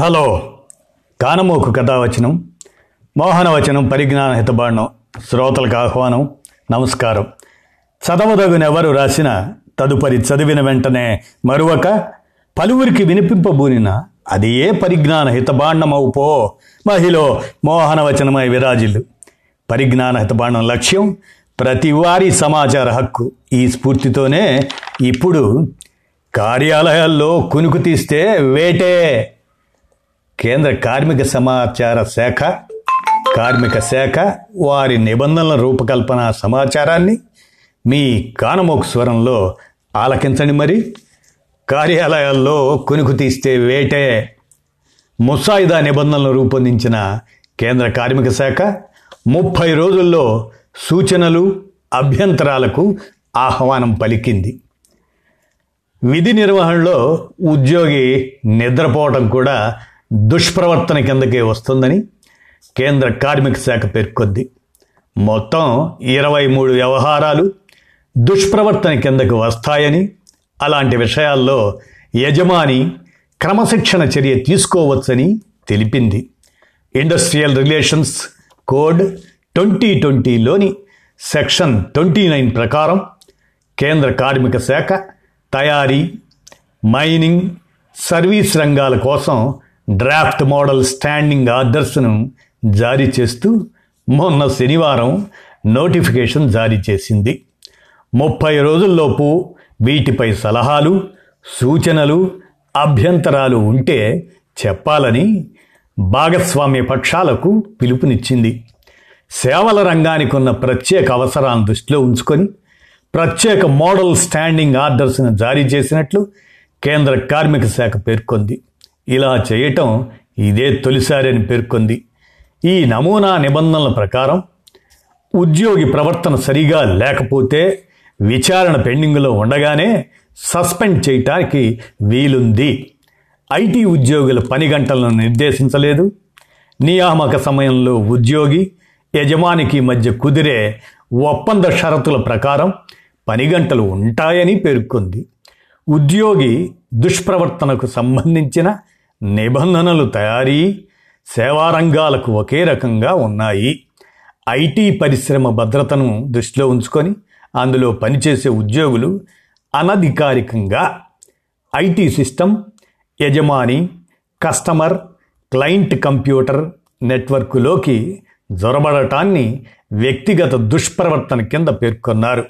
Hello. కానమోకు కథావచనం మోహనవచనం పరిజ్ఞాన హితబాండం శ్రోతలకు ఆహ్వానం నమస్కారం. చదవదగునెవరు రాసిన తదుపరి చదివిన వెంటనే మరువక పలువురికి వినిపింపబూనిన అది ఏ పరిజ్ఞాన హితబాండమవు పో. మహిళ మోహనవచనమై విరాజిల్లు. పరిజ్ఞాన హితబాండం లక్ష్యం ప్రతి వారి సమాచార హక్కు. ఈ స్ఫూర్తితోనే ఇప్పుడు కార్యాలయాల్లో కునుకు తీస్తే వేటే. కేంద్ర కార్మిక సమాచార శాఖ కార్మిక శాఖ వారి నిబంధనల రూపకల్పన సమాచారాన్ని మీ కానమోకు స్వరంలో ఆలకించండి మరి. కార్యాలయాల్లో కొనుకు తీస్తే వేటే ముసాయిదా నిబంధనలు రూపొందించిన కేంద్ర కార్మిక శాఖ ముప్పై రోజుల్లో సూచనలు అభ్యంతరాలకు ఆహ్వానం పలికింది. విధి నిర్వహణలో ఉద్యోగి నిద్రపోవటం కూడా దుష్ప్రవర్తన కిందకే వస్తుందని కేంద్ర కార్మిక శాఖ పేర్కొంది. మొత్తం ఇరవై మూడు వ్యవహారాలు దుష్ప్రవర్తన కిందకు వస్తాయని అలాంటి విషయాల్లో యజమాని క్రమశిక్షణ చర్య తీసుకోవచ్చని తెలిపింది. ఇండస్ట్రియల్ రిలేషన్స్ కోడ్ ట్వంటీ ట్వంటీలోని సెక్షన్ ట్వంటీ నైన్ ప్రకారం కేంద్ర కార్మిక శాఖ తయారీ మైనింగ్ సర్వీస్ రంగాల కోసం డ్రాఫ్ట్ మోడల్ స్టాండింగ్ ఆర్డర్స్ను జారీ చేస్తూ మొన్న శనివారం నోటిఫికేషన్ జారీ చేసింది. ముప్పై రోజుల్లోపు వీటిపై సలహాలు సూచనలు అభ్యంతరాలు ఉంటే చెప్పాలని భాగస్వామ్య పక్షాలకు పిలుపునిచ్చింది. సేవల రంగానికి ఉన్న ప్రత్యేక అవసరాలను దృష్టిలో ఉంచుకొని ప్రత్యేక మోడల్ స్టాండింగ్ ఆర్డర్స్ను జారీ చేసినట్లు కేంద్ర కార్మిక శాఖ పేర్కొంది. ఇలా చేయటం ఇదే తొలిసారి అని పేర్కొంది. ఈ నమూనా నిబంధనల ప్రకారం ఉద్యోగి ప్రవర్తన సరిగా లేకపోతే విచారణ పెండింగ్లో ఉండగానే సస్పెండ్ చేయటానికి వీలుంది. ఐటీ ఉద్యోగుల పని గంటలను నిర్దేశించలేదు. నియామక సమయంలో ఉద్యోగి యజమానికి మధ్య కుదిరే ఒప్పంద షరతుల ప్రకారం పని గంటలు ఉంటాయని పేర్కొంది. ఉద్యోగి దుష్ప్రవర్తనకు సంబంధించిన నిబంధనలు తయారీ సేవారంగాలకు ఒకే రకంగా ఉన్నాయి. ఐటీ పరిశ్రమ భద్రతను దృష్టిలో ఉంచుకొని అందులో పనిచేసే ఉద్యోగులు అనధికారికంగా ఐటీ సిస్టమ్ యజమాని కస్టమర్ క్లయింట్ కంప్యూటర్ నెట్వర్క్లోకి జొరబడటాన్ని వ్యక్తిగత దుష్ప్రవర్తన కింద పేర్కొన్నారు.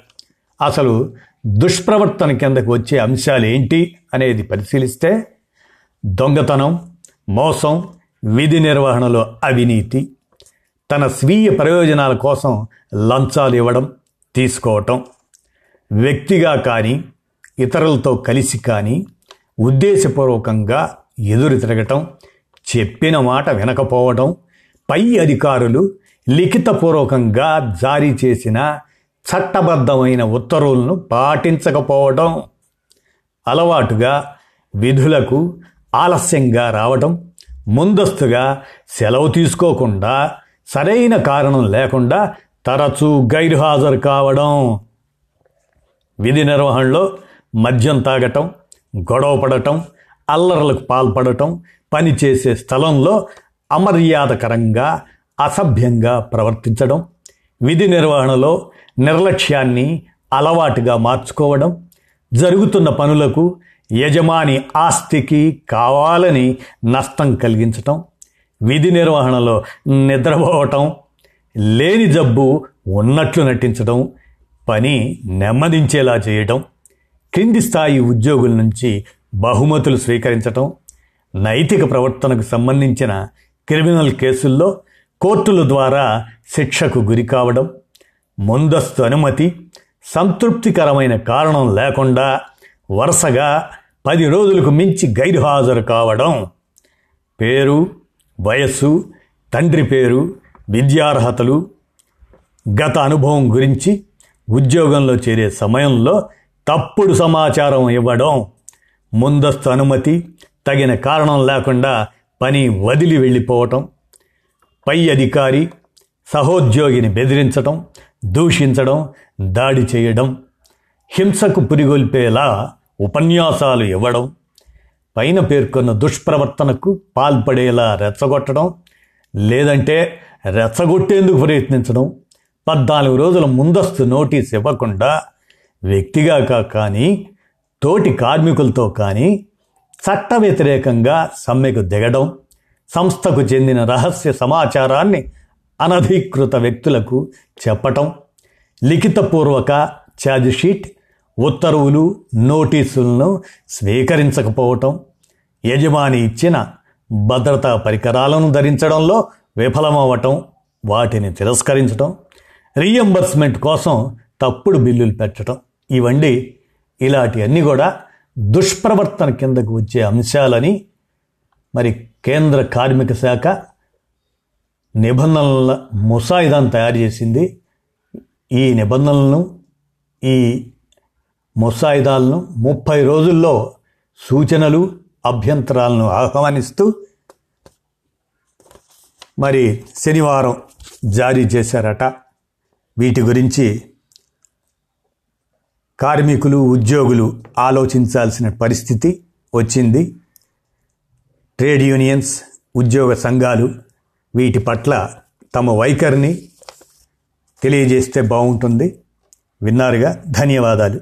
అసలు దుష్ప్రవర్తన కిందకు వచ్చే అంశాలు ఏంటి అనేది పరిశీలిస్తే దొంగతనం మోసం విధి నిర్వహణలో అవినీతి తన స్వీయ ప్రయోజనాల కోసం లంచాలు ఇవ్వడం తీసుకోవటం వ్యక్తిగా కానీ ఇతరులతో కలిసి కానీ ఉద్దేశపూర్వకంగా ఎదురు తిరగటం చెప్పిన మాట వినకపోవడం పై అధికారులు లిఖితపూర్వకంగా జారీ చేసిన చట్టబద్ధమైన ఉత్తర్వులను పాటించకపోవడం అలవాటుగా విధులకు ఆలస్యంగా రావడం ముందస్తుగా సెలవు తీసుకోకుండా సరైన కారణం లేకుండా తరచూ గైర్హాజరు కావడం విధి నిర్వహణలో మద్యం తాగటం గొడవ పడటం అల్లర్లకు పాల్పడటం పనిచేసే స్థలంలో అమర్యాదకరంగా అసభ్యంగా ప్రవర్తించడం విధి నిర్వహణలో నిర్లక్ష్యాన్ని అలవాటుగా మార్చుకోవడం జరుగుతున్న పనులకు యజమాని ఆస్తికి కావాలని నష్టం కలిగించటం విధి నిర్వహణలో నిద్రపోవటం లేని జబ్బు ఉన్నట్లు నటించడం పని నెమ్మదించేలా చేయటం కింది స్థాయి ఉద్యోగుల నుంచి బహుమతులు స్వీకరించటం నైతిక ప్రవర్తనకు సంబంధించిన క్రిమినల్ కేసుల్లో కోర్టుల ద్వారా శిక్షకు గురి కావడం ముందస్తు అనుమతి సంతృప్తికరమైన కారణం లేకుండా వరుసగా పది రోజులకు మించి గైర్హాజరు కావడం పేరు వయస్సు తండ్రి పేరు విద్యార్హతలు గత అనుభవం గురించి ఉద్యోగంలో చేరే సమయంలో తప్పుడు సమాచారం ఇవ్వడం ముందస్తు అనుమతి తగిన కారణం లేకుండా పని వదిలి వెళ్ళిపోవటం పై అధికారి సహోద్యోగిని బెదిరించడం దూషించడం దాడి చేయడం హింసకు పురిగొల్పేలా ఉపన్యాసాలు ఇవ్వడం పైన పేర్కొన్న దుష్ప్రవర్తనకు పాల్పడేలా రెచ్చగొట్టడం లేదంటే రెచ్చగొట్టేందుకు ప్రయత్నించడం పద్నాలుగు రోజుల ముందస్తు నోటీస్ ఇవ్వకుండా వ్యక్తిగా కానీ తోటి కార్మికులతో కానీ చట్ట వ్యతిరేకంగా సమ్మెకు దిగడం సంస్థకు చెందిన రహస్య సమాచారాన్ని అనధికృత వ్యక్తులకు చెప్పటం లిఖితపూర్వక ఛార్జ్షీట్ ఉత్తర్వులు నోటీసులను స్వీకరించకపోవటం యజమాని ఇచ్చిన భద్రతా పరికరాలను ధరించడంలో విఫలమవ్వటం వాటిని తిరస్కరించటం రీఎంబర్స్మెంట్ కోసం తప్పుడు బిల్లులు పెట్టడం ఇవన్నీ ఇలాంటివన్నీ కూడా దుష్ప్రవర్తన కిందకు వచ్చే అంశాలని మరి కేంద్ర కార్మిక శాఖ నిబంధనల ముసాయిదాను తయారు చేసింది. ఈ నిబంధనలను ఈ ముసాయిదాలను ముప్పై రోజుల్లో సూచనలు అభ్యంతరాలను ఆహ్వానిస్తూ మరి శనివారం జారీ చేశారట. వీటి గురించి కార్మికులు ఉద్యోగులు ఆలోచించాల్సిన పరిస్థితి వచ్చింది. ట్రేడ్ యూనియన్స్ ఉద్యోగ సంఘాలు వీటి పట్ల తమ వైఖరిని తెలియజేస్తే బాగుంటుంది. విన్నారుగా ధన్యవాదాలు.